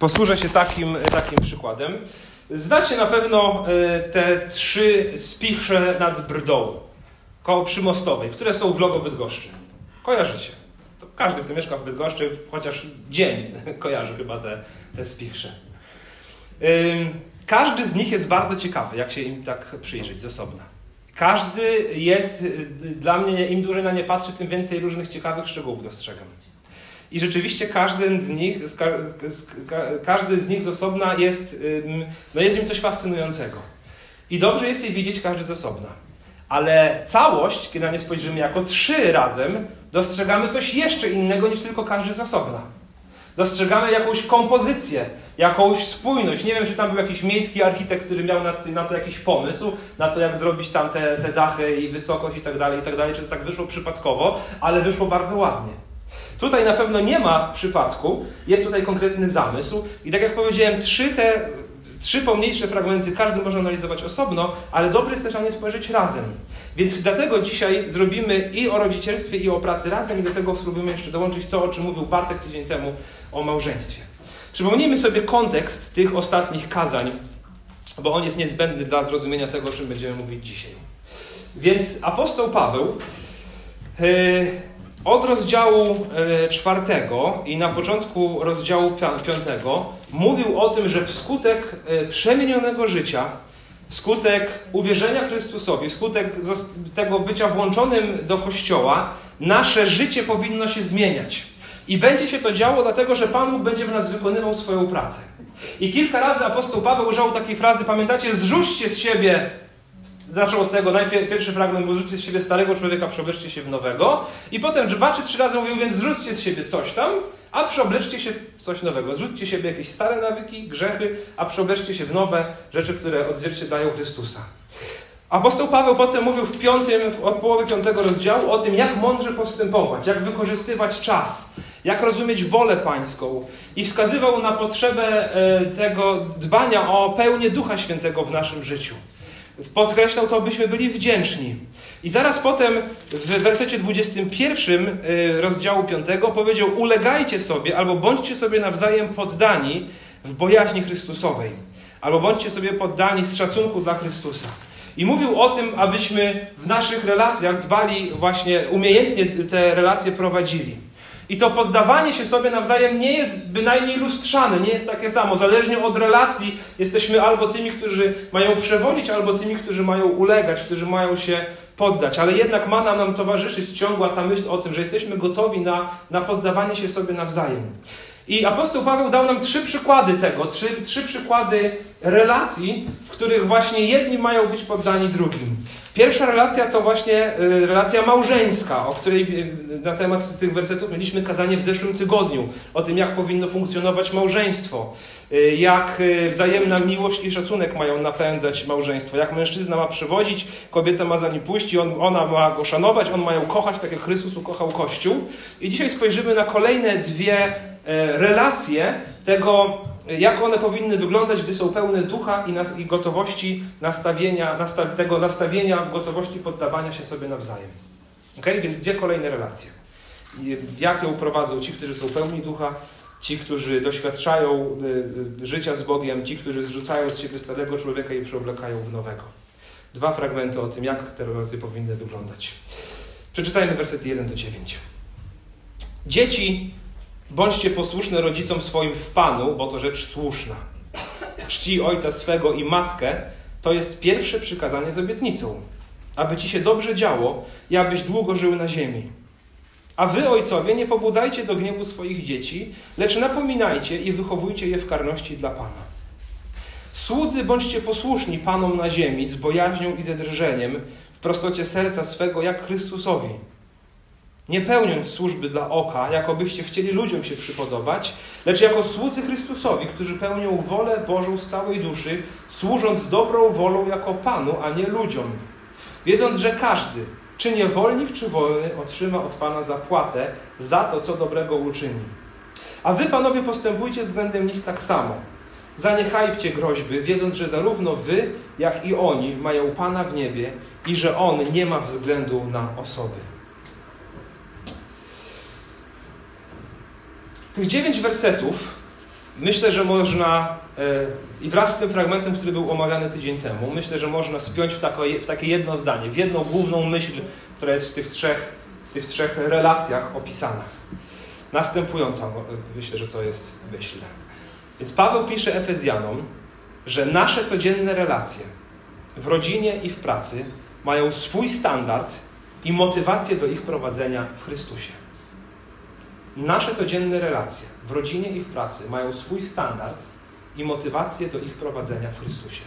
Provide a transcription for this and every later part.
Posłużę się takim, takim przykładem. Znacie na pewno e, te trzy spichrze nad Brdą, koło Przymostowej, które są w logo Bydgoszczy. Kojarzycie. To każdy, kto mieszka w Bydgoszczy, chociaż dzień kojarzy chyba te, te spichrze. Każdy z nich jest bardzo ciekawy, jak się im tak przyjrzeć z osobna. Każdy jest, dla mnie, im dłużej na nie patrzę, tym więcej różnych ciekawych szczegółów dostrzegam. I rzeczywiście każdy z nich, każdy z nich z osobna jest, no jest im coś fascynującego. I dobrze jest je widzieć każdy z osobna. Ale całość, kiedy na nie spojrzymy jako trzy razem, dostrzegamy coś jeszcze innego niż tylko każdy z osobna. Dostrzegamy jakąś kompozycję, jakąś spójność. Nie wiem, czy tam był jakiś miejski architekt, który miał na, na to jakiś pomysł, na to, jak zrobić tam te, te dachy i wysokość i tak dalej, i tak dalej, czy to tak wyszło przypadkowo, ale wyszło bardzo ładnie. Tutaj na pewno nie ma przypadku, jest tutaj konkretny zamysł i tak jak powiedziałem, trzy te trzy pomniejsze fragmenty, każdy można analizować osobno, ale dobre jest też na nie spojrzeć razem. Więc dlatego dzisiaj zrobimy i o rodzicielstwie, i o pracy razem, i do tego spróbujemy jeszcze dołączyć to, o czym mówił Bartek tydzień temu o małżeństwie. Przypomnijmy sobie kontekst tych ostatnich kazań, bo on jest niezbędny dla zrozumienia tego, o czym będziemy mówić dzisiaj. Więc apostoł Paweł yy, od rozdziału e, czwartego i na początku rozdziału piątego mówił o tym, że wskutek e, przemienionego życia, wskutek uwierzenia Chrystusowi, wskutek tego bycia włączonym do Kościoła, nasze życie powinno się zmieniać. I będzie się to działo dlatego, że Pan Bóg będzie w nas wykonywał swoją pracę. I kilka razy apostoł Paweł używał takiej frazy, pamiętacie, zrzućcie z siebie Zaczął od tego, najpierw pierwszy fragment był zrzućcie z siebie starego człowieka, przeobleczcie się w nowego. I potem dwa czy trzy razy mówił, więc zrzućcie z siebie coś tam, a przeobleczcie się w coś nowego. Zrzućcie z siebie jakieś stare nawyki, grzechy, a przeobleczcie się w nowe rzeczy, które odzwierciedlają Chrystusa. Apostoł Paweł potem mówił w piątym, od połowy piątego rozdziału o tym, jak mądrze postępować, jak wykorzystywać czas, jak rozumieć wolę pańską i wskazywał na potrzebę e, tego dbania o pełnię Ducha Świętego w naszym życiu podkreślał to, byśmy byli wdzięczni. I zaraz potem w wersecie 21 y, rozdziału 5 powiedział: Ulegajcie sobie, albo bądźcie sobie nawzajem poddani w bojaźni Chrystusowej, albo bądźcie sobie poddani z szacunku dla Chrystusa. I mówił o tym, abyśmy w naszych relacjach dbali właśnie, umiejętnie te relacje prowadzili. I to poddawanie się sobie nawzajem nie jest bynajmniej lustrzane, nie jest takie samo. Zależnie od relacji jesteśmy albo tymi, którzy mają przewodzić, albo tymi, którzy mają ulegać, którzy mają się poddać. Ale jednak ma nam, towarzyszyć ciągła ta myśl o tym, że jesteśmy gotowi na, na poddawanie się sobie nawzajem. I apostoł Paweł dał nam trzy przykłady tego, trzy, trzy przykłady relacji, w których właśnie jedni mają być poddani drugim. Pierwsza relacja to właśnie y, relacja małżeńska, o której y, na temat tych wersetów mieliśmy kazanie w zeszłym tygodniu. O tym, jak powinno funkcjonować małżeństwo, y, jak wzajemna miłość i szacunek mają napędzać małżeństwo, jak mężczyzna ma przewodzić, kobieta ma za nim pójść, on, ona ma go szanować, on ma ją kochać, tak jak Chrystus ukochał Kościół. I dzisiaj spojrzymy na kolejne dwie relacje tego jak one powinny wyglądać, gdy są pełne ducha i, gotowości nastawienia, nastaw, tego nastawienia gotowości poddawania się sobie nawzajem. Okay? Więc dwie kolejne relacje. Jak ją prowadzą ci, którzy są pełni ducha, ci, którzy doświadczają y, y, życia z Bogiem, ci, którzy zrzucają z siebie starego człowieka i przeoblekają w nowego. Dwa fragmenty o tym, jak te relacje powinny wyglądać. Przeczytajmy wersety 1 do 9. Dzieci Bądźcie posłuszne rodzicom swoim w Panu, bo to rzecz słuszna. Czci ojca swego i matkę to jest pierwsze przykazanie z obietnicą, aby ci się dobrze działo i abyś długo żył na ziemi. A wy, ojcowie, nie pobudzajcie do gniewu swoich dzieci, lecz napominajcie i wychowujcie je w karności dla Pana. Słudzy bądźcie posłuszni Panom na ziemi z bojaźnią i ze drżeniem, w prostocie serca swego, jak Chrystusowi nie pełniąc służby dla oka, jakobyście chcieli ludziom się przypodobać, lecz jako słudzy Chrystusowi, którzy pełnią wolę Bożą z całej duszy, służąc dobrą wolą jako Panu, a nie ludziom. Wiedząc, że każdy, czy niewolnik, czy wolny, otrzyma od Pana zapłatę za to, co dobrego uczyni. A wy, panowie, postępujcie względem nich tak samo. Zaniechajcie groźby, wiedząc, że zarówno wy, jak i oni mają Pana w niebie i że On nie ma względu na osoby. Tych dziewięć wersetów myślę, że można, e, i wraz z tym fragmentem, który był omawiany tydzień temu, myślę, że można spiąć w takie, jedno zdanie, w jedną główną myśl, która jest w tych trzech, w tych trzech relacjach opisana. Następująca, myślę, że to jest myśl. Więc Paweł pisze Efezjanom, że nasze codzienne relacje w rodzinie i w pracy mają swój standard i motywację do ich prowadzenia w Chrystusie. Nasze codzienne relacje w rodzinie i w pracy mają swój standard i motywację do ich prowadzenia w Chrystusie.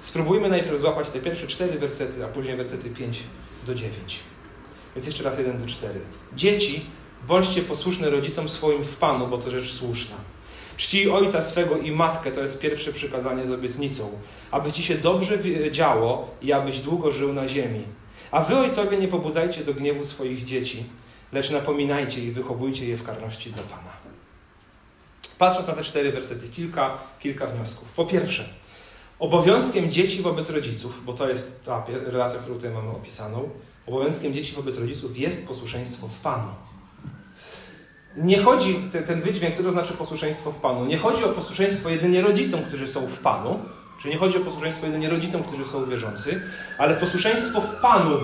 Spróbujmy najpierw złapać te pierwsze cztery wersety, a później wersety 5 do 9. Więc jeszcze raz 1 do 4. Dzieci, bądźcie posłuszne rodzicom swoim w Panu, bo to rzecz słuszna. Czcij ojca swego i matkę, to jest pierwsze przykazanie z obietnicą, aby ci się dobrze działo i abyś długo żył na ziemi. A wy, ojcowie, nie pobudzajcie do gniewu swoich dzieci, lecz napominajcie i wychowujcie je w karności dla Pana. Patrząc na te cztery wersety, kilka, kilka wniosków. Po pierwsze, obowiązkiem dzieci wobec rodziców, bo to jest ta relacja, którą tutaj mamy opisaną, obowiązkiem dzieci wobec rodziców jest posłuszeństwo w Panu. Nie chodzi, ten wydźwięk, co to znaczy posłuszeństwo w Panu? Nie chodzi o posłuszeństwo jedynie rodzicom, którzy są w Panu, czyli nie chodzi o posłuszeństwo jedynie rodzicom, którzy są wierzący, ale posłuszeństwo w Panu.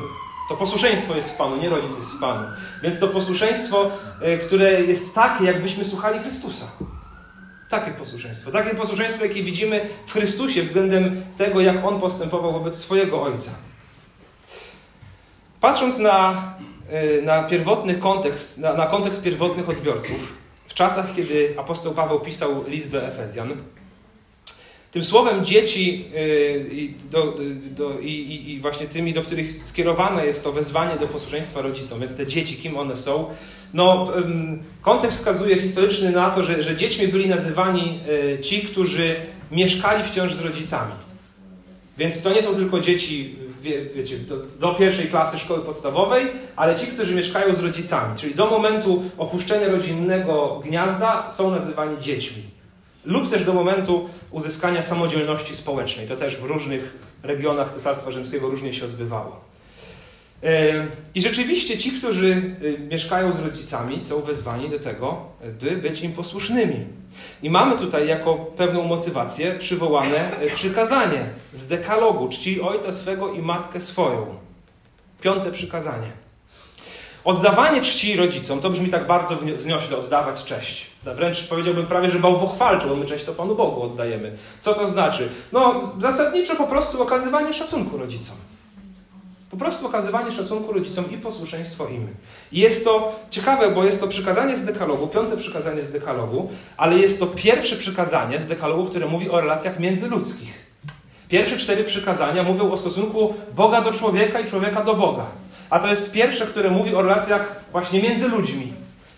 To posłuszeństwo jest w Panu, nie rodzic jest w Panu. Więc to posłuszeństwo, e, które jest takie, jakbyśmy słuchali Chrystusa. Takie posłuszeństwo. Takie posłuszeństwo, jakie widzimy w Chrystusie względem tego, jak On postępował wobec swojego Ojca. Patrząc na E, na pierwotny kontekst, na, na kontekst pierwotnych odbiorców, w czasach, kiedy apostoł Paweł pisał list do Efezjan, tym słowem dzieci e, i, do, do, i, i, właśnie tymi, do których skierowane jest to wezwanie do posłuszeństwa rodzicom, więc te dzieci, kim one są, no, kontekst wskazuje historyczny na to, że, że dziećmi byli nazywani e, ci, którzy mieszkali wciąż z rodzicami. Więc to nie są tylko dzieci wie, wiecie, do, do, pierwszej klasy szkoły podstawowej, ale ci, którzy mieszkają z rodzicami, czyli do momentu opuszczenia rodzinnego gniazda, są nazywani dziećmi. Lub też do momentu uzyskania samodzielności społecznej. To też w różnych regionach Cesarstwa Rzymskiego różnie się odbywało. E, I rzeczywiście ci, którzy e, mieszkają z rodzicami, są wezwani do tego, by być im posłusznymi. I mamy tutaj jako pewną motywację przywołane e, przykazanie z dekalogu: czci ojca swego i matkę swoją. Piąte przykazanie. Oddawanie czci rodzicom to brzmi tak bardzo wzniośle, oddawać cześć. Wręcz powiedziałbym prawie, że bałwochwalczo, bo my cześć to Panu Bogu oddajemy. Co to znaczy? No, zasadniczo po prostu okazywanie szacunku rodzicom. Po prostu okazywanie szacunku rodzicom i posłuszeństwo im. I jest to ciekawe, bo jest to przykazanie z dekalogu, piąte przykazanie z dekalogu, ale jest to pierwsze przykazanie z dekalogu, które mówi o relacjach międzyludzkich. Pierwsze cztery przykazania mówią o stosunku Boga do człowieka i człowieka do Boga. A to jest pierwsze, które mówi o relacjach właśnie między ludźmi.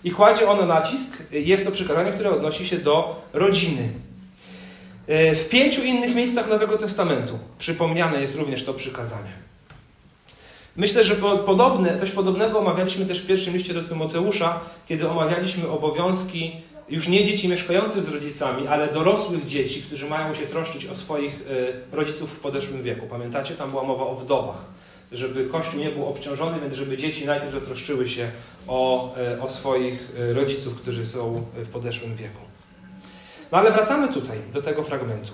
I kładzie ono nacisk, jest to przykazanie, które odnosi się do rodziny. W pięciu innych miejscach Nowego Testamentu przypomniane jest również to przykazanie. Myślę, że podobne, coś podobnego omawialiśmy też w pierwszym liście do Tymoteusza, kiedy omawialiśmy obowiązki już nie dzieci mieszkających z rodzicami, ale dorosłych dzieci, którzy mają się troszczyć o swoich e, rodziców w podeszłym wieku. Pamiętacie, tam była mowa o wdowach, żeby Kościół nie był obciążony, więc żeby dzieci najpierw zatroszczyły się o, e, o swoich e, rodziców, którzy są w podeszłym wieku. No ale wracamy tutaj do tego fragmentu.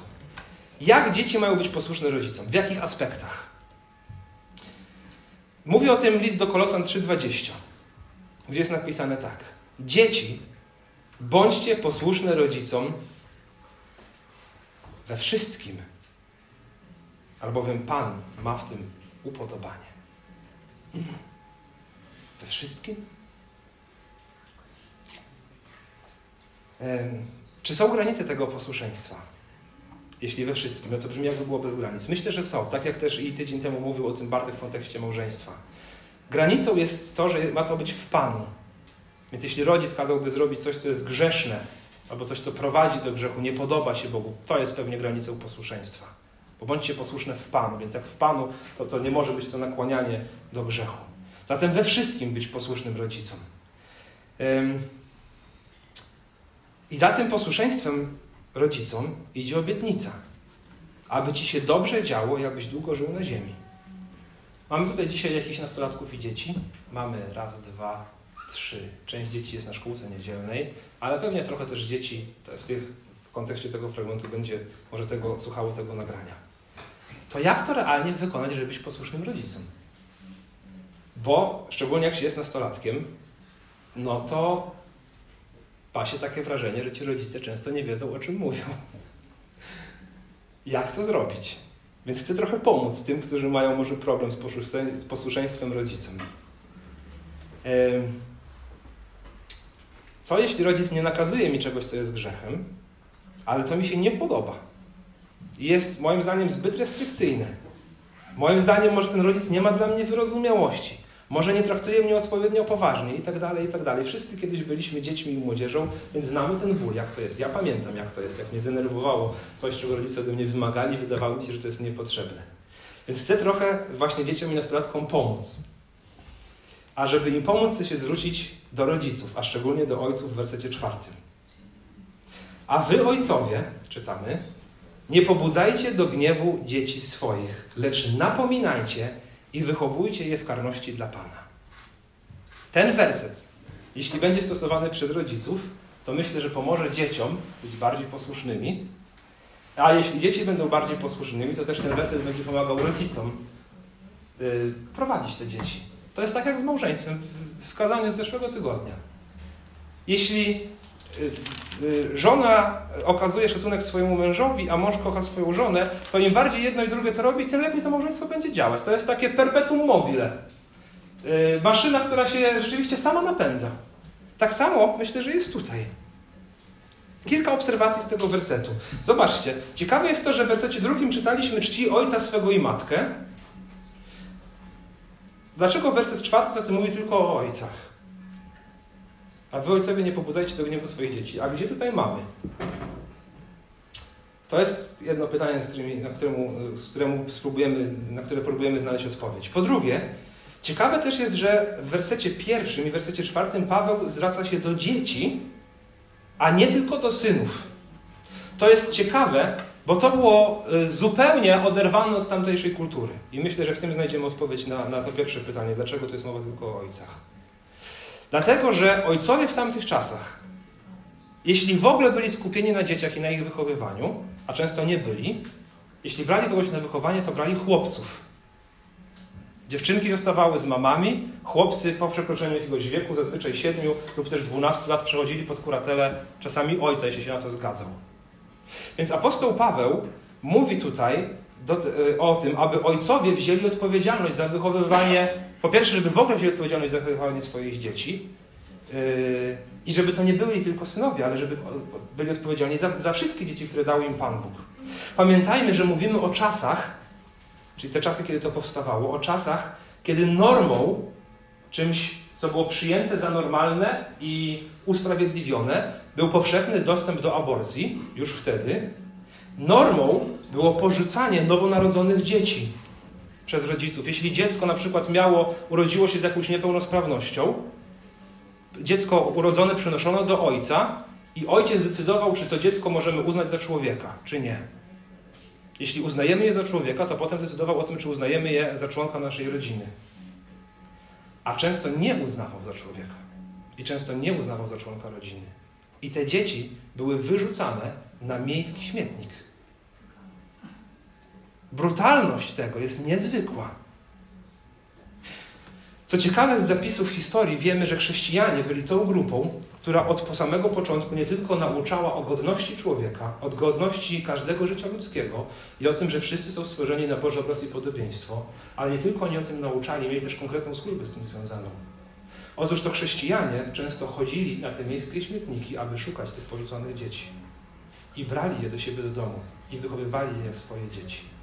Jak dzieci mają być posłuszne rodzicom? W jakich aspektach? Mówi o tym list do Kolosan 3,20, gdzie jest napisane tak. Dzieci, bądźcie posłuszne rodzicom we wszystkim, albowiem Pan ma w tym upodobanie. We wszystkim? Czy są granice tego posłuszeństwa? Jeśli we wszystkim, no to brzmi jakby było bez granic. Myślę, że są, tak jak też i tydzień temu mówił o tym Bartek w kontekście małżeństwa. Granicą jest to, że ma to być w Panu. Więc jeśli rodzic kazałby zrobić coś, co jest grzeszne, albo coś, co prowadzi do grzechu, nie podoba się Bogu, to jest pewnie granicą posłuszeństwa. Bo bądźcie posłuszne w Panu, więc jak w Panu, to, to nie może być to nakłanianie do grzechu. Zatem we wszystkim być posłusznym rodzicom. I za tym posłuszeństwem rodzicom idzie obietnica, aby ci się dobrze działo i abyś długo żył na ziemi. Mamy tutaj dzisiaj jakichś nastolatków i dzieci. Mamy raz, dwa, trzy. Część dzieci jest na szkółce niedzielnej, ale pewnie trochę też dzieci w tych kontekście tego fragmentu będzie może tego, słuchało tego nagrania. To jak to realnie wykonać, żeby być posłusznym rodzicem? Bo szczególnie jak się jest nastolatkiem, no to pa się takie wrażenie, że ci rodzice często nie wiedzą, o czym mówią. Jak to zrobić? Więc chcę trochę pomóc tym, którzy mają może problem z posłuszeństwem rodzicom. Co jeśli rodzic nie nakazuje mi czegoś, co jest grzechem, ale to mi się nie podoba? Jest moim zdaniem zbyt restrykcyjne. Moim zdaniem może ten rodzic nie ma dla mnie wyrozumiałości. Może nie traktuje mnie odpowiednio poważnie i tak dalej, i tak dalej. Wszyscy kiedyś byliśmy dziećmi i młodzieżą, więc znamy ten ból, jak to jest. Ja pamiętam, jak to jest, jak mnie denerwowało coś, czego rodzice ode mnie wymagali, wydawało mi się, że to jest niepotrzebne. Więc chcę trochę właśnie dzieciom i nastolatkom pomóc. A żeby im pomóc, chcę się zwrócić do rodziców, a szczególnie do ojców w wersecie czwartym. A wy, ojcowie, czytamy, nie pobudzajcie do gniewu dzieci swoich, lecz napominajcie i wychowujcie je w karności dla Pana. Ten werset, jeśli będzie stosowany przez rodziców, to myślę, że pomoże dzieciom być bardziej posłusznymi, a jeśli dzieci będą bardziej posłusznymi, to też ten werset będzie pomagał rodzicom yy, prowadzić te dzieci. To jest tak jak z małżeństwem w kazaniu z zeszłego tygodnia. Jeśli y, y, żona okazuje szacunek swojemu mężowi, a mąż kocha swoją żonę, to im bardziej jedno i drugie to robi, tym lepiej to małżeństwo będzie działać. To jest takie perpetuum mobile. Y, maszyna, która się rzeczywiście sama napędza. Tak samo myślę, że jest tutaj. Kilka obserwacji z tego wersetu. Zobaczcie, ciekawe jest to, że w wersecie drugim czytaliśmy czci ojca swego i matkę, Dlaczego werset czwarty mówi tylko o ojcach? A wy ojcowie nie pobudzajcie do gniewu swoich dzieci. A gdzie tutaj mamy? To jest jedno pytanie, z, którymi, na, któremu, z któremu spróbujemy, na które próbujemy znaleźć odpowiedź. Po drugie, ciekawe też jest, że w wersecie pierwszym i wersecie czwartym Paweł zwraca się do dzieci, a nie tylko do synów. To jest ciekawe, bo to było y, zupełnie oderwane od tamtejszej kultury. I myślę, że w tym znajdziemy odpowiedź na, na to pierwsze pytanie, dlaczego to jest mowa tylko o ojcach. Dlatego, że ojcowie w tamtych czasach, jeśli w ogóle byli skupieni na dzieciach i na ich wychowywaniu, a często nie byli, jeśli brali kogoś na wychowanie, to brali chłopców. Dziewczynki zostawały z mamami, chłopcy po przekroczeniu jakiegoś wieku, zazwyczaj 7 lub też 12 lat, przechodzili pod kuratelę czasami ojca, jeśli się na to zgadzał. Więc apostoł Paweł mówi tutaj do, e, o tym, aby ojcowie wzięli odpowiedzialność za wychowywanie, po pierwsze, żeby w ogóle wzięli odpowiedzialność za wychowanie swoich dzieci yy, i żeby to nie byli tylko synowie, ale żeby byli odpowiedzialni za, za wszystkie dzieci, które dał im Pan Bóg. Pamiętajmy, że mówimy o czasach, czyli te czasy, kiedy to powstawało, o czasach, kiedy normą, czymś, co było przyjęte za normalne i usprawiedliwione, był powszechny dostęp do aborcji już wtedy. Normą było porzucanie nowonarodzonych dzieci przez rodziców. Jeśli dziecko na przykład miało, urodziło się z jakąś niepełnosprawnością, dziecko urodzone przenoszono do ojca i ojciec decydował, czy to dziecko możemy uznać za człowieka, czy nie. Jeśli uznajemy je za człowieka, to potem decydował o tym, czy uznajemy je za członka naszej rodziny. A często nie uznawał za człowieka. I często nie uznawał za członka rodziny. I te dzieci były wyrzucane na miejski śmietnik. Brutalność tego jest niezwykła. Co ciekawe, z zapisów historii wiemy, że chrześcijanie byli tą grupą, która od samego początku nie tylko nauczała o godności człowieka, o godności każdego życia ludzkiego i o tym, że wszyscy są stworzeni na Boże obraz i podobieństwo, ale nie tylko oni o tym nauczali, mieli też konkretną służbę z tym związaną. Otóż to chrześcijanie często chodzili na te miejskie śmietniki, aby szukać tych porzuconych dzieci. I brali je do siebie do domu i wychowywali je jak swoje dzieci.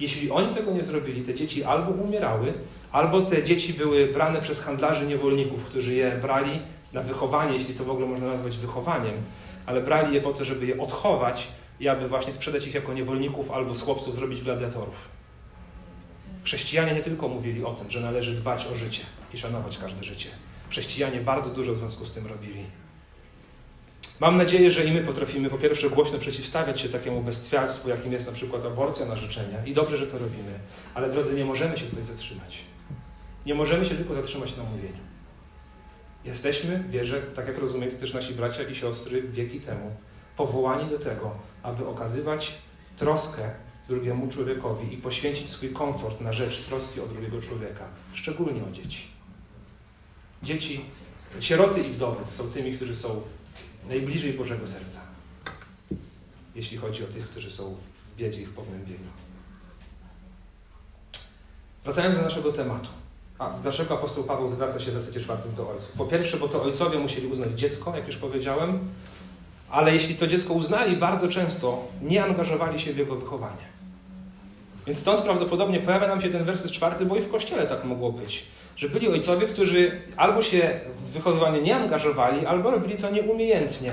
Jeśli oni tego nie zrobili, te dzieci albo umierały, albo te dzieci były brane przez handlarzy niewolników, którzy je brali na wychowanie, jeśli to w ogóle można nazwać wychowaniem, ale brali je po to, żeby je odchować i aby właśnie sprzedać ich jako niewolników albo z chłopców zrobić gladiatorów. Chrześcijanie nie tylko mówili o tym, że należy dbać o życie i szanować każde życie. Chrześcijanie bardzo dużo w związku z tym robili. Mam nadzieję, że i my potrafimy po pierwsze głośno przeciwstawiać się takiemu bestwiarstwu, jakim jest na przykład aborcja na życzenia. I dobrze, że to robimy. Ale drodzy, nie możemy się tutaj zatrzymać. Nie możemy się tylko zatrzymać na mówieniu. Jesteśmy, wierzę, tak jak rozumieją też nasi bracia i siostry wieki temu, powołani do tego, aby okazywać troskę drugiemu człowiekowi i poświęcić swój komfort na rzecz troski o drugiego człowieka, szczególnie o dzieci. Dzieci, sieroty i wdowy są tymi, którzy są najbliżej Bożego serca, jeśli chodzi o tych, którzy są w biedzie i w pognębieniu. Wracając do naszego tematu. A dlaczego apostoł Paweł zwraca się w wersecie czwartym do ojców? Po pierwsze, bo to ojcowie musieli uznać dziecko, jak już powiedziałem, ale jeśli to dziecko uznali, bardzo często nie angażowali się w jego wychowanie. Więc stąd prawdopodobnie pojawia nam się ten werset czwarty, bo i w kościele tak mogło być. Że byli ojcowie, którzy albo się w wychowywanie nie angażowali, albo robili to nieumiejętnie.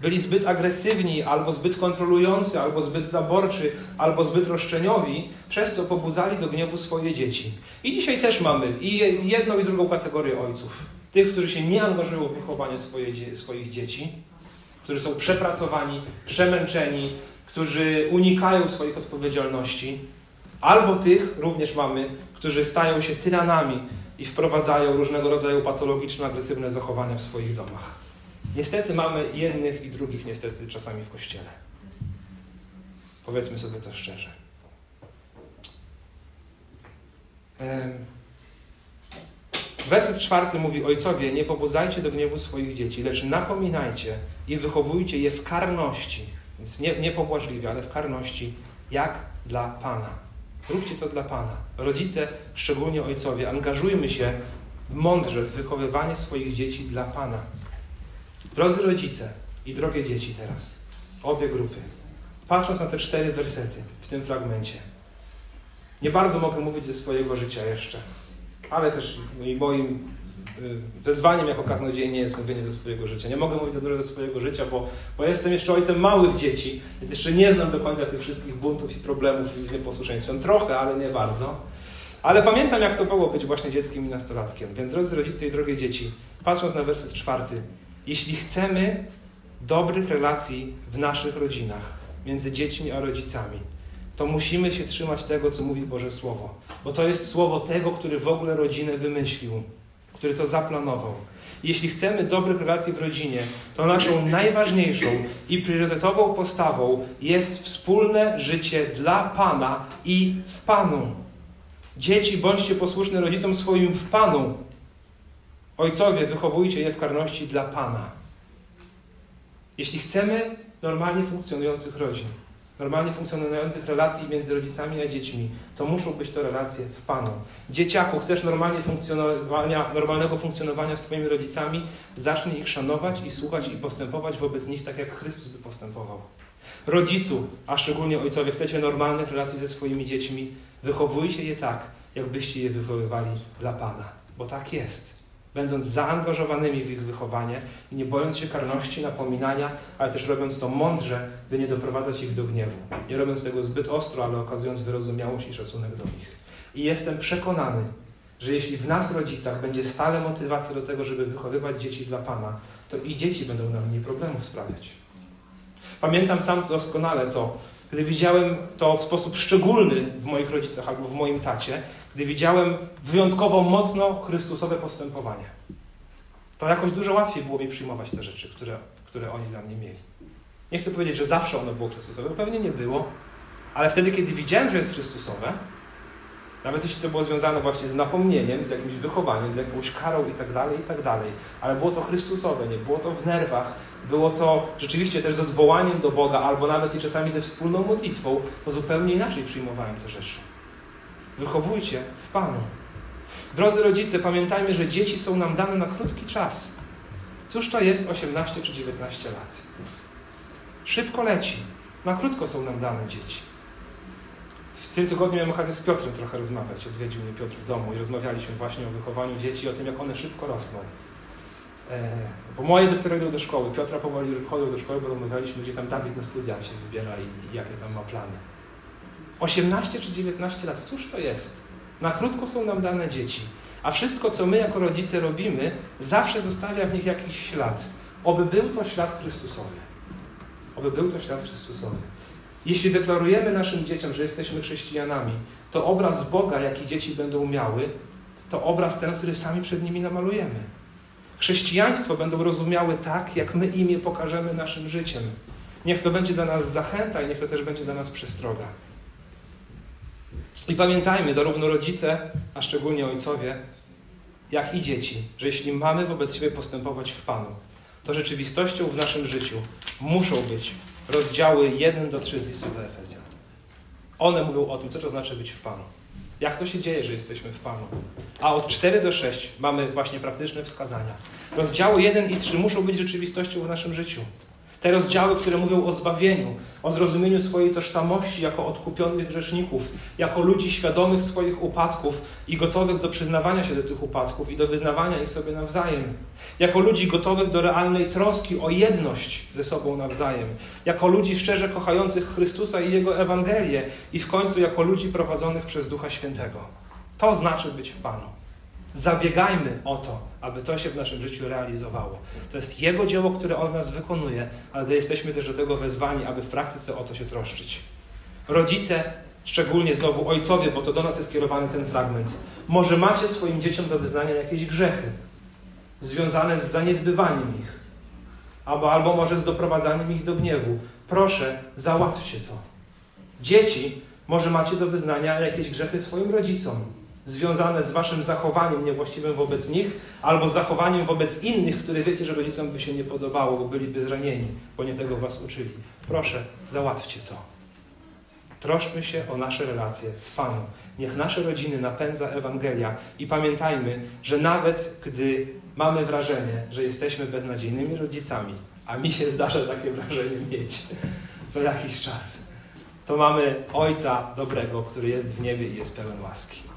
Byli zbyt agresywni, albo zbyt kontrolujący, albo zbyt zaborczy, albo zbyt roszczeniowi, przez to pobudzali do gniewu swoje dzieci. I dzisiaj też mamy i jedną, i drugą kategorię ojców. Tych, którzy się nie angażują w wychowanie swoje, swoich dzieci, którzy są przepracowani, przemęczeni, którzy unikają swoich odpowiedzialności, albo tych również mamy, którzy stają się tyranami i wprowadzają różnego rodzaju patologiczne, agresywne zachowania w swoich domach. Niestety mamy jednych i drugich niestety czasami w Kościele. Powiedzmy sobie to szczerze. Werset czwarty mówi: Ojcowie, nie pobudzajcie do gniewu swoich dzieci, lecz napominajcie i wychowujcie je w karności. Więc nie, nie pobłażliwie, ale w karności, jak dla Pana. Róbcie to dla Pana. Rodzice, szczególnie ojcowie, angażujmy się mądrze w wychowywanie swoich dzieci dla Pana. Drodzy rodzice i drogie dzieci teraz, obie grupy, patrząc na te cztery wersety w tym fragmencie, nie bardzo mogę mówić ze swojego życia jeszcze, ale też moim y, wezwaniem jako kaznodziej nie jest mówienie ze swojego życia. Nie mogę mówić za dużo ze swojego życia, bo, bo jestem jeszcze ojcem małych dzieci, więc jeszcze nie znam do końca tych wszystkich buntów i problemów z nieposłuszeństwem. Trochę, ale nie bardzo. Ale pamiętam, jak to było być właśnie dzieckiem i nastolatkiem. Więc drodzy rodzice i drogie dzieci, patrząc na werset czwarty, jeśli chcemy dobrych relacji w naszych rodzinach, między dziećmi a rodzicami, to musimy się trzymać tego, co mówi Boże Słowo. Bo to jest słowo tego, który w ogóle rodzinę wymyślił, który to zaplanował. Jeśli chcemy dobrych relacji w rodzinie, to naszą najważniejszą i priorytetową postawą jest wspólne życie dla Pana i w Panu. Dzieci, bądźcie posłuszne rodzicom swoim w Panu, Ojcowie, wychowujcie je w karności dla Pana. Jeśli chcemy normalnie funkcjonujących rodzin, normalnie funkcjonujących relacji między rodzicami a dziećmi, to muszą być to relacje w Panu. Dzieciaku, chcesz normalnie funkcjonowania, normalnego funkcjonowania z Twoimi rodzicami, zacznij ich szanować i słuchać i postępować wobec nich tak, jak Chrystus by postępował. Rodzicu, a szczególnie ojcowie, chcecie normalnych relacji ze swoimi dziećmi, wychowujcie je tak, jakbyście je wychowywali dla Pana, bo tak jest będąc zaangażowanymi w ich wychowanie i nie bojąc się karności, napominania, ale też robiąc to mądrze, by nie doprowadzać ich do gniewu. Nie robiąc tego zbyt ostro, ale okazując wyrozumiałość i szacunek do nich. I jestem przekonany, że jeśli w nas, rodzicach, będzie stale motywacja do tego, żeby wychowywać dzieci dla Pana, to i dzieci będą nam mniej problemów sprawiać. Pamiętam sam doskonale to, gdy widziałem to w sposób szczególny w moich rodzicach albo w moim tacie, gdy widziałem wyjątkowo mocno Chrystusowe postępowanie. To jakoś dużo łatwiej było mi przyjmować te rzeczy, które, które oni dla mnie mieli. Nie chcę powiedzieć, że zawsze ono było Chrystusowe, pewnie nie było, ale wtedy, kiedy widziałem, że jest Chrystusowe, nawet jeśli to było związane właśnie z napomnieniem, z jakimś wychowaniem, z jakąś karą i tak dalej, i tak dalej, ale było to Chrystusowe, nie było to w nerwach, było to rzeczywiście też z odwołaniem do Boga, albo nawet i czasami ze wspólną modlitwą, to zupełnie inaczej przyjmowałem te rzeczy. Wychowujcie w Panu. Drodzy rodzice, pamiętajmy, że dzieci są nam dane na krótki czas. Cóż to jest 18 czy 19 lat? Szybko leci. Na krótko są nam dane dzieci. W tym tygodniu miałem okazję z Piotrem trochę rozmawiać. Odwiedził mnie Piotr w domu i rozmawialiśmy właśnie o wychowaniu dzieci i o tym, jak one szybko rosną. E, bo moje dopiero idą do szkoły. Piotra powoli chodzą do szkoły, bo rozmawialiśmy, gdzie tam Dawid na studiach się wybiera i, i jakie tam ma plany. 18 czy 19 lat, cóż to jest? Na krótko są nam dane dzieci, a wszystko, co my jako rodzice robimy, zawsze zostawia w nich jakiś ślad. Oby był to ślad Chrystusowy. Oby był to ślad Chrystusowy. Jeśli deklarujemy naszym dzieciom, że jesteśmy chrześcijanami, to obraz Boga, jaki dzieci będą miały, to obraz ten, który sami przed nimi namalujemy. Chrześcijaństwo będą rozumiały tak, jak my imię pokażemy naszym życiem. Niech to będzie dla nas zachęta i niech to też będzie dla nas przestroga. I pamiętajmy, zarówno rodzice, a szczególnie ojcowie, jak i dzieci, że jeśli mamy wobec siebie postępować w Panu, to rzeczywistością w naszym życiu muszą być rozdziały 1 do 3 z listu do Efezjan. One mówią o tym, co to znaczy być w Panu. Jak to się dzieje, że jesteśmy w Panu? A od 4 do 6 mamy właśnie praktyczne wskazania. Rozdziały 1 i 3 muszą być rzeczywistością w naszym życiu. Te rozdziały, które mówią o zbawieniu, o zrozumieniu swojej tożsamości jako odkupionych grzeszników, jako ludzi świadomych swoich upadków i gotowych do przyznawania się do tych upadków i do wyznawania ich sobie nawzajem. Jako ludzi gotowych do realnej troski o jedność ze sobą nawzajem. Jako ludzi szczerze kochających Chrystusa i Jego Ewangelię i w końcu jako ludzi prowadzonych przez Ducha Świętego. To znaczy być w Panu. Zabiegajmy o to, aby to się w naszym życiu realizowało. To jest Jego dzieło, które On nas wykonuje, ale jesteśmy też do tego wezwani, aby w praktyce o to się troszczyć. Rodzice, szczególnie znowu ojcowie, bo to do nas jest skierowany ten fragment, może macie swoim dzieciom do wyznania jakieś grzechy związane z zaniedbywaniem ich, albo, albo może z doprowadzaniem ich do gniewu. Proszę, załatwcie to. Dzieci, może macie do wyznania jakieś grzechy swoim rodzicom związane z waszym zachowaniem niewłaściwym wobec nich, albo zachowaniem wobec innych, które wiecie, że rodzicom by się nie podobało, bo byliby zranieni, bo nie tego was uczyli. Proszę, załatwcie to. Troszmy się o nasze relacje w Panu. Niech nasze rodziny napędza Ewangelia i pamiętajmy, że nawet gdy mamy wrażenie, że jesteśmy beznadziejnymi rodzicami, a mi się zdarza takie wrażenie mieć co jakiś czas, to mamy Ojca dobrego, który jest w niebie i jest pełen łaski.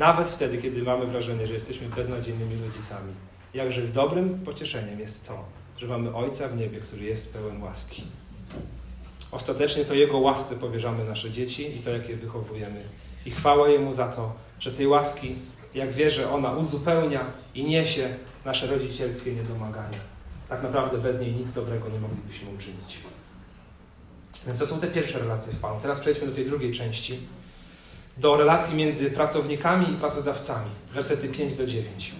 Nawet wtedy, kiedy mamy wrażenie, że jesteśmy beznadziejnymi rodzicami. Jakże dobrym pocieszeniem jest to, że mamy Ojca w niebie, który jest pełen łaski. Ostatecznie to Jego łasce powierzamy nasze dzieci i to, jak je wychowujemy. I chwała Jemu za to, że tej łaski, jak wierzę, ona uzupełnia i niesie nasze rodzicielskie niedomagania. Tak naprawdę bez niej nic dobrego nie moglibyśmy uczynić. Więc to są te pierwsze relacje w Panu. Teraz przejdźmy do tej drugiej części do relacji między pracownikami i pracodawcami. Wersety 5 do 9.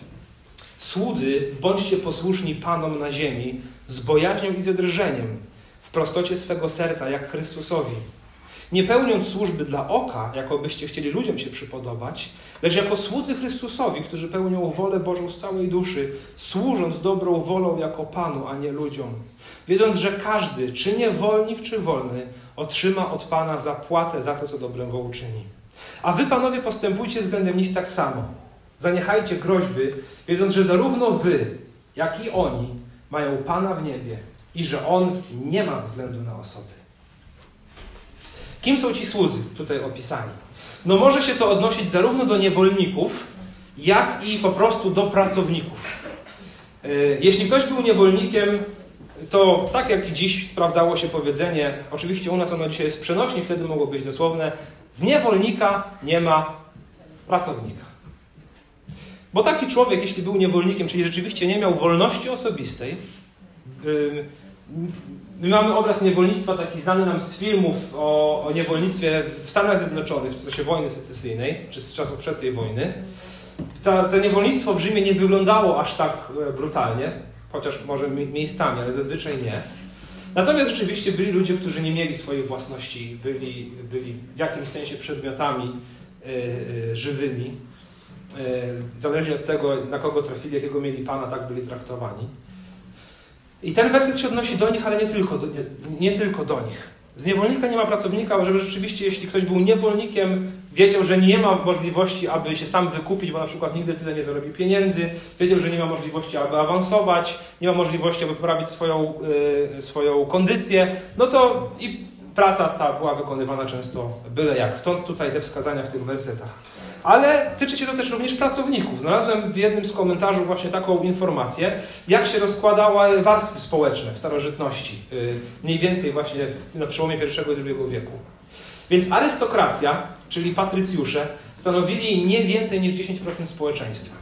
Słudzy, bądźcie posłuszni Panom na ziemi z bojaźnią i zedrżeniem, w prostocie swego serca, jak Chrystusowi. Nie pełniąc służby dla oka, jakobyście chcieli ludziom się przypodobać, lecz jako słudzy Chrystusowi, którzy pełnią wolę Bożą z całej duszy, służąc dobrą wolą jako Panu, a nie ludziom. Wiedząc, że każdy, czy niewolnik, czy wolny, otrzyma od Pana zapłatę za to, co dobrego uczyni. A wy, panowie, postępujcie względem nich tak samo. Zaniechajcie groźby, wiedząc, że zarówno wy, jak i oni mają Pana w niebie i że On nie ma względu na osoby. Kim są ci słudzy tutaj opisani? No może się to odnosić zarówno do niewolników, jak i po prostu do pracowników. E, jeśli ktoś był niewolnikiem, to tak jak dziś sprawdzało się powiedzenie, oczywiście u nas ono dzisiaj jest przenośni, wtedy mogło być dosłowne, z niewolnika nie ma pracownika. Bo taki człowiek, jeśli był niewolnikiem, czyli rzeczywiście nie miał wolności osobistej, my mamy obraz niewolnictwa taki znany nam z filmów o, o niewolnictwie w Stanach Zjednoczonych w czasie wojny secesyjnej, czy z czasów przed tej wojny. Ta, to niewolnictwo w Rzymie nie wyglądało aż tak e, brutalnie, chociaż może miejscami, ale zazwyczaj nie. Natomiast rzeczywiście byli ludzie, którzy nie mieli swojej własności, byli, byli w jakimś sensie przedmiotami y, y, żywymi. Y, zależnie od tego, na kogo trafili, jakiego mieli Pana, tak byli traktowani. I ten werset się odnosi do nich, ale nie tylko do, nie, nie tylko do nich. Z niewolnika nie ma pracownika, żeby rzeczywiście, jeśli ktoś był niewolnikiem, wiedział, że nie ma możliwości, aby się sam wykupić, bo na przykład nigdy tyle nie zarobi pieniędzy, wiedział, że nie ma możliwości, aby awansować, nie ma możliwości, aby poprawić swoją, yy, swoją kondycję, no to i praca ta była wykonywana często byle jak. Stąd tutaj te wskazania w tych wersetach ale tyczy się to też również pracowników. Znalazłem w jednym z komentarzy właśnie taką informację, jak się rozkładały warstwy społeczne w starożytności, y, mniej więcej właśnie na przełomie I i II wieku. Więc arystokracja, czyli patrycjusze, stanowili nie więcej niż 10% społeczeństwa.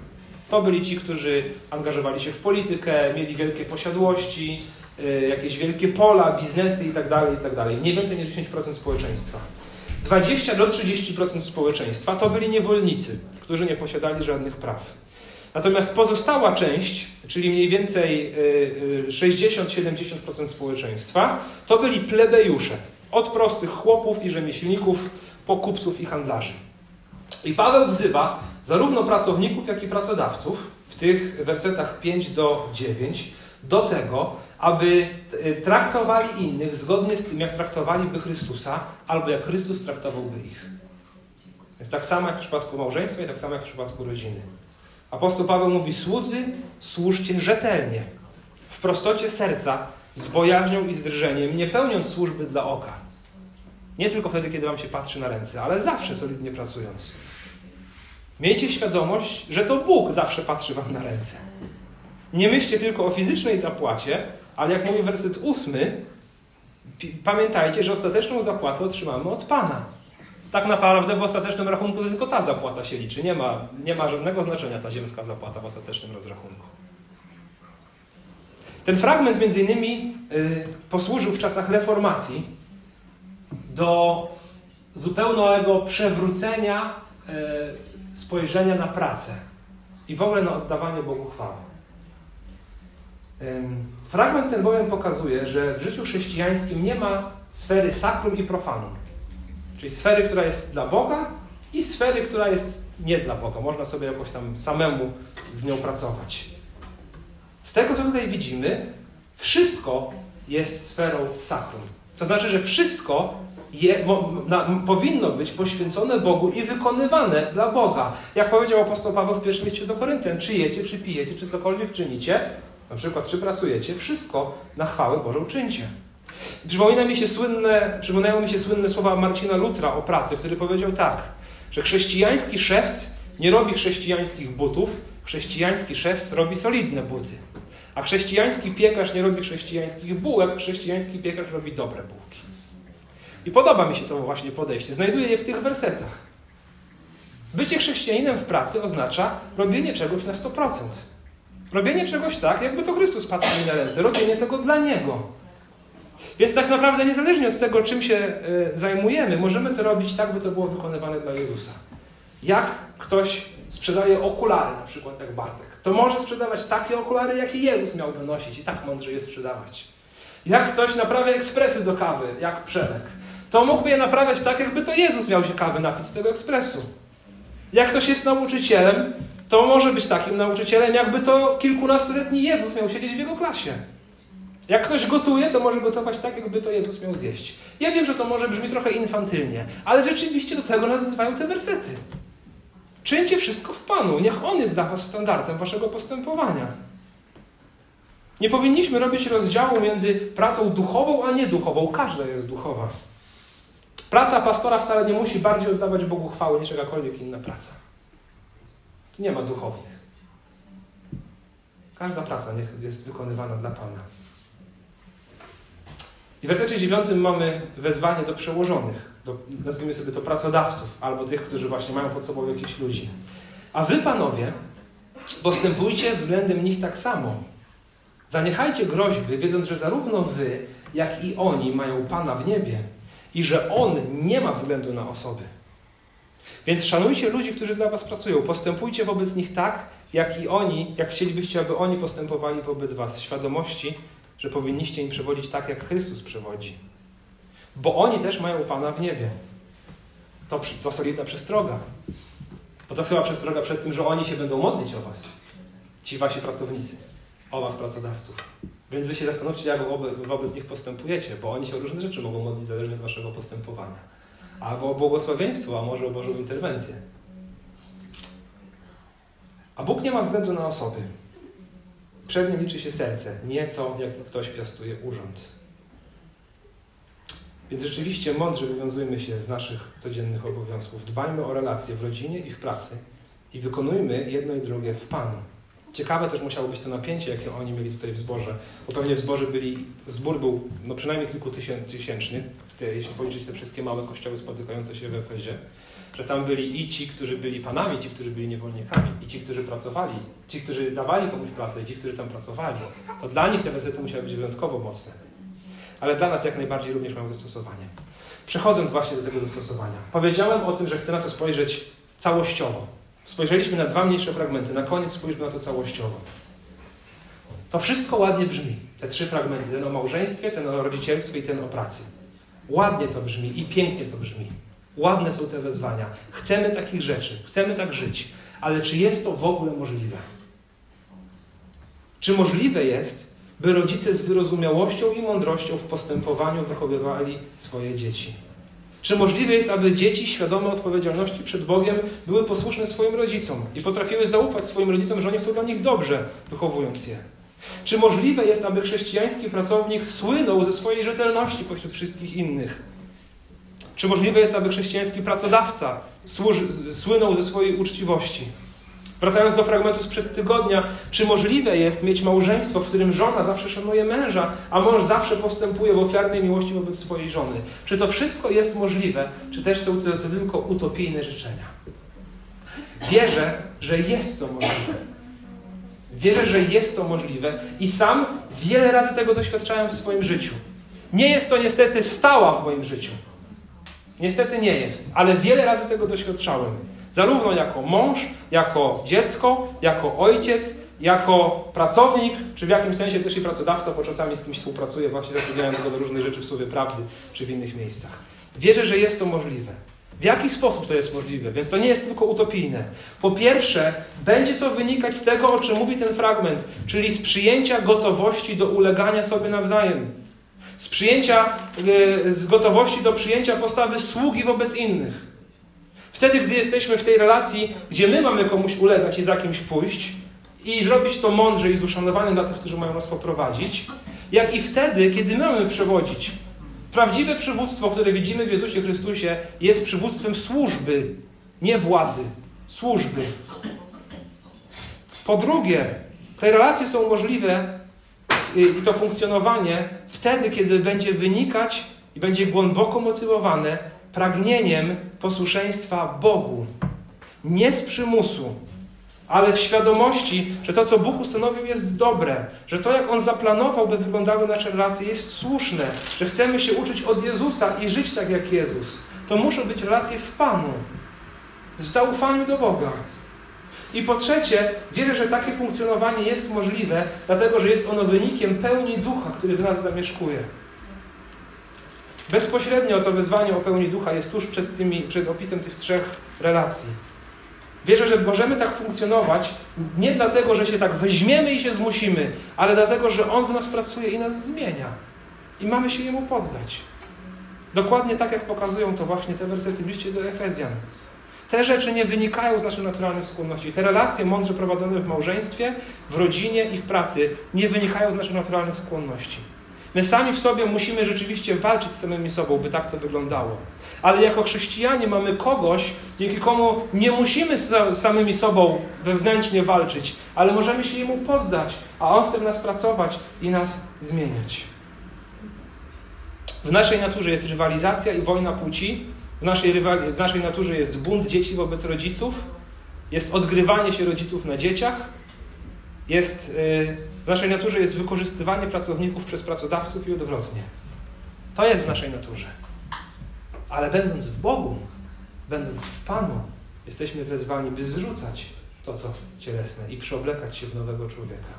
To byli ci, którzy angażowali się w politykę, mieli wielkie posiadłości, y, jakieś wielkie pola, biznesy itd., tak itd. Tak nie więcej niż 10% społeczeństwa. 20 do 30% społeczeństwa to byli niewolnicy, którzy nie posiadali żadnych praw. Natomiast pozostała część, czyli mniej więcej 60-70% społeczeństwa, to byli plebejusze. Od prostych chłopów i rzemieślników po kupców i handlarzy. I Paweł wzywa zarówno pracowników, jak i pracodawców w tych wersetach 5 do 9 do tego, aby e, traktowali innych zgodnie z tym, jak traktowaliby Chrystusa, albo jak Chrystus traktowałby ich. Jest tak samo jak w przypadku małżeństwa i tak samo jak w przypadku rodziny. Apostoł Paweł mówi: Słudzy, służcie rzetelnie, w prostocie serca, z bojaźnią i z drżeniem, nie pełniąc służby dla oka. Nie tylko wtedy, kiedy Wam się patrzy na ręce, ale zawsze solidnie pracując. Miejcie świadomość, że to Bóg zawsze patrzy Wam na ręce. Nie myślcie tylko o fizycznej zapłacie, ale jak mówi werset ósmy, pamiętajcie, że ostateczną zapłatę otrzymamy od Pana. Tak naprawdę w ostatecznym rachunku tylko ta zapłata się liczy. Nie ma, nie ma żadnego znaczenia ta ziemska zapłata w ostatecznym rozrachunku. Ten fragment między innymi y, posłużył w czasach reformacji do zupełnego przewrócenia y, spojrzenia na pracę i w ogóle na oddawanie Bogu chwały. Fragment ten bowiem pokazuje, że w życiu chrześcijańskim nie ma sfery sakrum i profanum. Czyli sfery, która jest dla Boga i sfery, która jest nie dla Boga. Można sobie jakoś tam samemu z nią pracować. Z tego, co tutaj widzimy, wszystko jest sferą sakrum. To znaczy, że wszystko je, na, powinno być poświęcone Bogu i wykonywane dla Boga. Jak powiedział apostoł Paweł w pierwszym liście do Koryntian, czy jecie, czy pijecie, czy cokolwiek czynicie, na przykład czy pracujecie, wszystko na chwałę Bożą czyńcie. Przypomina mi się słynne, przypominają mi się słynne słowa Marcina Lutra o pracy, który powiedział tak, że chrześcijański szewc nie robi chrześcijańskich butów, chrześcijański szewc robi solidne buty. A chrześcijański piekarz nie robi chrześcijańskich bułek, chrześcijański piekarz robi dobre bułki. I podoba mi się to właśnie podejście. Znajduję je w tych wersetach. Bycie chrześcijaninem w pracy oznacza robienie czegoś na 100%. Robienie czegoś tak, jakby to Chrystus patrzył mi na ręce. Robienie tego dla Niego. Więc tak naprawdę niezależnie od tego, czym się y, zajmujemy, możemy to robić tak, by to było wykonywane dla Jezusa. Jak ktoś sprzedaje okulary, na przykład jak Bartek, to może sprzedawać takie okulary, jakie Jezus miał wynosić i tak mądrze je sprzedawać. Jak ktoś naprawia ekspresy do kawy, jak Przemek, to mógłby je naprawiać tak, jakby to Jezus miał się kawy napić z tego ekspresu. Jak ktoś jest nauczycielem, to może być takim nauczycielem, jakby to kilkunastoletni Jezus miał siedzieć w jego klasie. Jak ktoś gotuje, to może gotować tak, jakby to Jezus miał zjeść. Ja wiem, że to może brzmi trochę infantylnie, ale rzeczywiście do tego nas wzywają te wersety. Czyńcie wszystko w Panu. Niech On jest dla Was standardem Waszego postępowania. Nie powinniśmy robić rozdziału między pracą duchową a nieduchową. Każda jest duchowa. Praca pastora wcale nie musi bardziej oddawać Bogu chwały niż jakakolwiek inna praca. Nie ma duchownych. Każda praca niech jest wykonywana dla Pana. I w wersecie dziewiątym mamy wezwanie do przełożonych, do, nazwijmy sobie to pracodawców, albo tych, którzy właśnie mają pod sobą jakichś ludzi. A wy, panowie, postępujcie względem nich tak samo. Zaniechajcie groźby, wiedząc, że zarówno wy, jak i oni mają Pana w niebie i że On nie ma względu na osoby. Więc szanujcie ludzi, którzy dla was pracują. Postępujcie wobec nich tak, jak i oni, jak chcielibyście, aby oni postępowali wobec was. Świadomości, że powinniście im przewodzić tak, jak Chrystus przewodzi. Bo oni też mają Pana w niebie. To, to solidna przestroga. Bo to chyba przestroga przed tym, że oni się będą modlić o Was. Ci Wasi pracownicy. O Was, pracodawców. Więc Wy się zastanówcie, jak wobec nich postępujecie, bo oni się o różne rzeczy mogą modlić zależnie od Waszego postępowania. Albo o błogosławieństwo, a może o Bożą interwencję. A Bóg nie ma względu na osoby. Przed nim liczy się serce, nie to, jak ktoś piastuje urząd. Więc rzeczywiście mądrze wywiązujmy się z naszych codziennych obowiązków. Dbajmy o relacje w rodzinie i w pracy i wykonujmy jedno i drugie w Panu. Ciekawe też musiało być to napięcie, jakie oni mieli tutaj w zborze, bo pewnie w zborze byli, zbór był no przynajmniej kilkutysięczny, jeśli policzyć te wszystkie małe kościoły spotykające się w Efezie że tam byli i ci, którzy byli panami, ci, którzy byli niewolnikami, i ci, którzy pracowali, ci, którzy dawali komuś pracę, i ci, którzy tam pracowali. To dla nich te wersety musiały być wyjątkowo mocne. Ale dla nas jak najbardziej również mają zastosowanie. Przechodząc właśnie do tego zastosowania. Powiedziałem o tym, że chcę na to spojrzeć całościowo. Spojrzeliśmy na dwa mniejsze fragmenty, na koniec spójrzmy na to całościowo. To wszystko ładnie brzmi. Te trzy fragmenty, ten o małżeństwie, ten o rodzicielstwie i ten o pracy. Ładnie to brzmi i pięknie to brzmi. Ładne są te wezwania. Chcemy takich rzeczy, chcemy tak żyć, ale czy jest to w ogóle możliwe? Czy możliwe jest, by rodzice z wyrozumiałością i mądrością w postępowaniu wychowywali swoje dzieci? Czy możliwe jest, aby dzieci świadome odpowiedzialności przed Bogiem były posłuszne swoim rodzicom i potrafiły zaufać swoim rodzicom, że oni są dla nich dobrze, wychowując je? Czy możliwe jest, aby chrześcijański pracownik słynął ze swojej rzetelności pośród wszystkich innych? Czy możliwe jest, aby chrześcijański pracodawca słynął ze swojej uczciwości? Wracając do fragmentu sprzed tygodnia, czy możliwe jest mieć małżeństwo, w którym żona zawsze szanuje męża, a mąż zawsze postępuje w ofiarnej miłości wobec swojej żony? Czy to wszystko jest możliwe, czy też są to, to tylko utopijne życzenia? Wierzę, że jest to możliwe. Wierzę, że jest to możliwe i sam wiele razy tego doświadczałem w swoim życiu. Nie jest to niestety stała w moim życiu. Niestety nie jest, ale wiele razy tego doświadczałem. Zarówno jako mąż, jako dziecko, jako ojciec, jako pracownik, czy w jakimś sensie też i pracodawca, bo czasami z kimś współpracuję, właśnie zatrudniając go do różnych rzeczy w Słowie Prawdy, czy w innych miejscach. Wierzę, że jest to możliwe. W jaki sposób to jest możliwe? Więc to nie jest tylko utopijne. Po pierwsze, będzie to wynikać z tego, o czym mówi ten fragment, czyli z przyjęcia gotowości do ulegania sobie nawzajem. Z przyjęcia, e, z gotowości do przyjęcia postawy sługi wobec innych. Wtedy, gdy jesteśmy w tej relacji, gdzie my mamy komuś ulegać i za kimś pójść i zrobić to mądrze i z uszanowaniem dla tych, którzy mają nas poprowadzić, jak i wtedy, kiedy my mamy przewodzić. Prawdziwe przywództwo, które widzimy w Jezusie Chrystusie, jest przywództwem służby, nie władzy, służby. Po drugie, te relacje są możliwe i to funkcjonowanie wtedy, kiedy będzie wynikać i będzie głęboko motywowane pragnieniem posłuszeństwa Bogu. Nie z przymusu, ale w świadomości, że to, co Bóg ustanowił, jest dobre, że to, jak On zaplanował, by wyglądały nasze relacje, jest słuszne, że chcemy się uczyć od Jezusa i żyć tak jak Jezus. To muszą być relacje w Panu, w zaufaniu do Boga. I po trzecie, wierzę, że takie funkcjonowanie jest możliwe, dlatego że jest ono wynikiem pełni ducha, który w nas zamieszkuje. Bezpośrednio to wezwanie o pełni ducha jest tuż przed, tymi, przed opisem tych trzech relacji. Wierzę, że możemy tak funkcjonować nie dlatego, że się tak weźmiemy i się zmusimy, ale dlatego, że On w nas pracuje i nas zmienia. I mamy się Jemu poddać. Dokładnie tak, jak pokazują to właśnie te wersety w liście do Efezjan. Te rzeczy nie wynikają z naszych naturalnych skłonności. Te relacje mądrze prowadzone w małżeństwie, w rodzinie i w pracy nie wynikają z naszych naturalnych skłonności. My sami w sobie musimy rzeczywiście walczyć z samymi sobą, by tak to wyglądało. Ale jako chrześcijanie mamy kogoś, dzięki komu nie musimy z samymi sobą wewnętrznie walczyć, ale możemy się Jemu poddać, a On chce w nas pracować i nas zmieniać. W naszej naturze jest rywalizacja i wojna płci. W naszej, w naszej naturze jest bunt dzieci wobec rodziców. Jest odgrywanie się rodziców na dzieciach. Jest... Yy, w naszej naturze jest wykorzystywanie pracowników przez pracodawców i odwrotnie. To jest w naszej naturze. Ale będąc w Bogu, będąc w Panu, jesteśmy wezwani, by zrzucać to, co cielesne i przeoblekać się w nowego człowieka.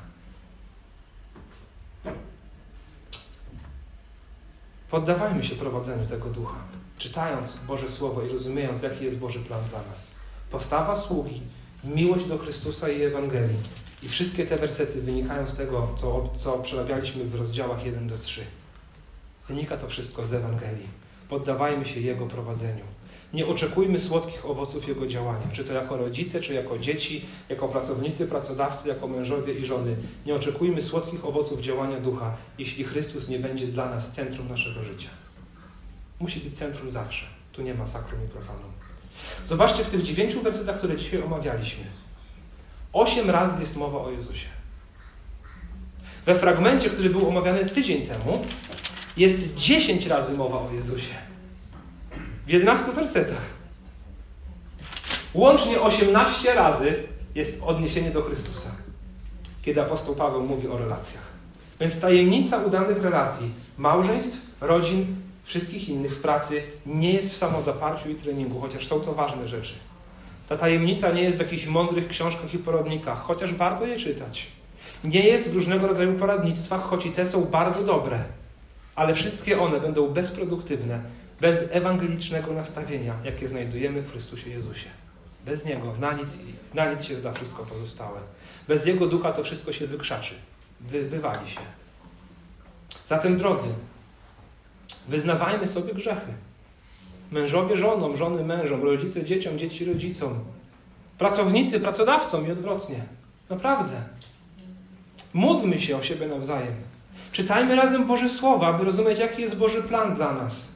Poddawajmy się prowadzeniu tego ducha, czytając Boże Słowo i rozumiejąc, jaki jest Boży plan dla nas. Postawa sługi, miłość do Chrystusa i Ewangelii i wszystkie te wersety wynikają z tego, co, co przerabialiśmy w rozdziałach 1 do 3. Wynika to wszystko z Ewangelii. Poddawajmy się Jego prowadzeniu. Nie oczekujmy słodkich owoców Jego działania, czy to jako rodzice, czy jako dzieci, jako pracownicy, pracodawcy, jako mężowie i żony. Nie oczekujmy słodkich owoców działania ducha, jeśli Chrystus nie będzie dla nas centrum naszego życia. Musi być centrum zawsze. Tu nie ma sakrum i profanum. Zobaczcie w tych dziewięciu wersetach, które dzisiaj omawialiśmy. Osiem razy jest mowa o Jezusie. We fragmencie, który był omawiany tydzień temu, jest dziesięć razy mowa o Jezusie. W jedenastu wersetach. Łącznie osiemnaście razy jest odniesienie do Chrystusa, kiedy apostoł Paweł mówi o relacjach. Więc tajemnica udanych relacji, małżeństw, rodzin, wszystkich innych w pracy nie jest w samozaparciu i treningu, chociaż są to ważne rzeczy. Ta tajemnica nie jest w jakichś mądrych książkach i poradnikach, chociaż warto je czytać. Nie jest w różnego rodzaju poradnictwach, choć i te są bardzo dobre, ale wszystkie one będą bezproduktywne, bez ewangelicznego nastawienia, jakie znajdujemy w Chrystusie Jezusie. Bez Niego na nic, na nic się zda wszystko pozostałe. Bez Jego ducha to wszystko się wykrzaczy, wy, wywali się. Zatem, drodzy, wyznawajmy sobie grzechy. Mężowie żonom, żony mężom, rodzice dzieciom, dzieci rodzicom, pracownicy pracodawcom i odwrotnie. Naprawdę. Módlmy się o siebie nawzajem. Czytajmy razem Boże Słowa, aby rozumieć, jaki jest Boży plan dla nas.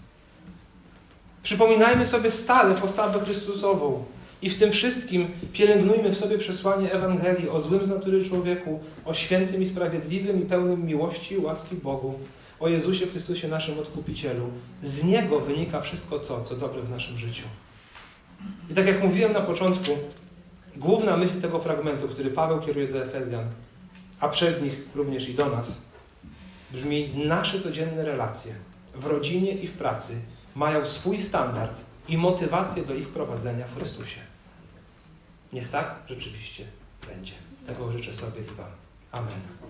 Przypominajmy sobie stale postawę Chrystusową i w tym wszystkim pielęgnujmy w sobie przesłanie Ewangelii o złym z natury człowieku, o świętym i sprawiedliwym i pełnym miłości i łaski Bogu, o Jezusie Chrystusie, naszym Odkupicielu. Z Niego wynika wszystko to, co dobre w naszym życiu. I tak jak mówiłem na początku, główna myśl tego fragmentu, który Paweł kieruje do Efezjan, a przez nich również i do nas, brzmi: Nasze codzienne relacje w rodzinie i w pracy mają swój standard i motywację do ich prowadzenia w Chrystusie. Niech tak rzeczywiście będzie. Tego życzę sobie i Wam. Amen.